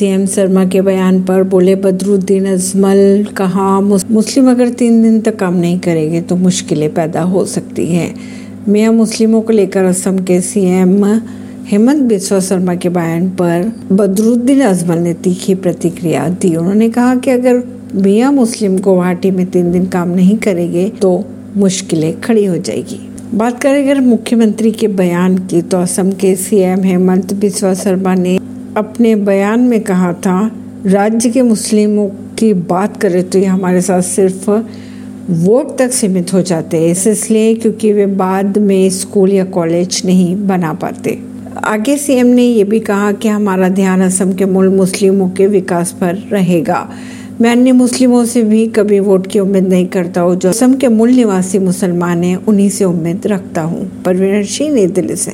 CM Sharma के बयान पर बोले, बदरुद्दीन अजमल कहा मुस्लिम अगर तीन दिन तक काम नहीं करेंगे तो मुश्किलें पैदा हो सकती हैं। मियाँ मुस्लिमों को लेकर असम के सीएम हेमंत बिस्वा शर्मा के बयान पर बदरुद्दीन अजमल ने तीखी प्रतिक्रिया दी। उन्होंने कहा कि अगर मियाँ मुस्लिम गुवाहाटी में तीन दिन काम नहीं करेंगे तो मुश्किलें खड़ी हो जाएगी। बात करें, अगर मुख्यमंत्री के बयान की तो असम के सीएम हेमंत बिस्वा शर्मा ने अपने बयान में कहा था, राज्य के मुस्लिमों की बात करें तो ये हमारे साथ सिर्फ़ वोट तक सीमित हो जाते हैं। इसलिए क्योंकि वे बाद में स्कूल या कॉलेज नहीं बना पाते। आगे सीएम ने ये भी कहा कि हमारा ध्यान असम के मूल मुस्लिमों के विकास पर रहेगा। मैं अन्य मुस्लिमों से भी कभी वोट की उम्मीद नहीं करता हूँ। जो असम के मूल निवासी मुसलमान हैं, उन्हीं से उम्मीद रखता हूँ। परवीन सिंह नई दिल्ली से।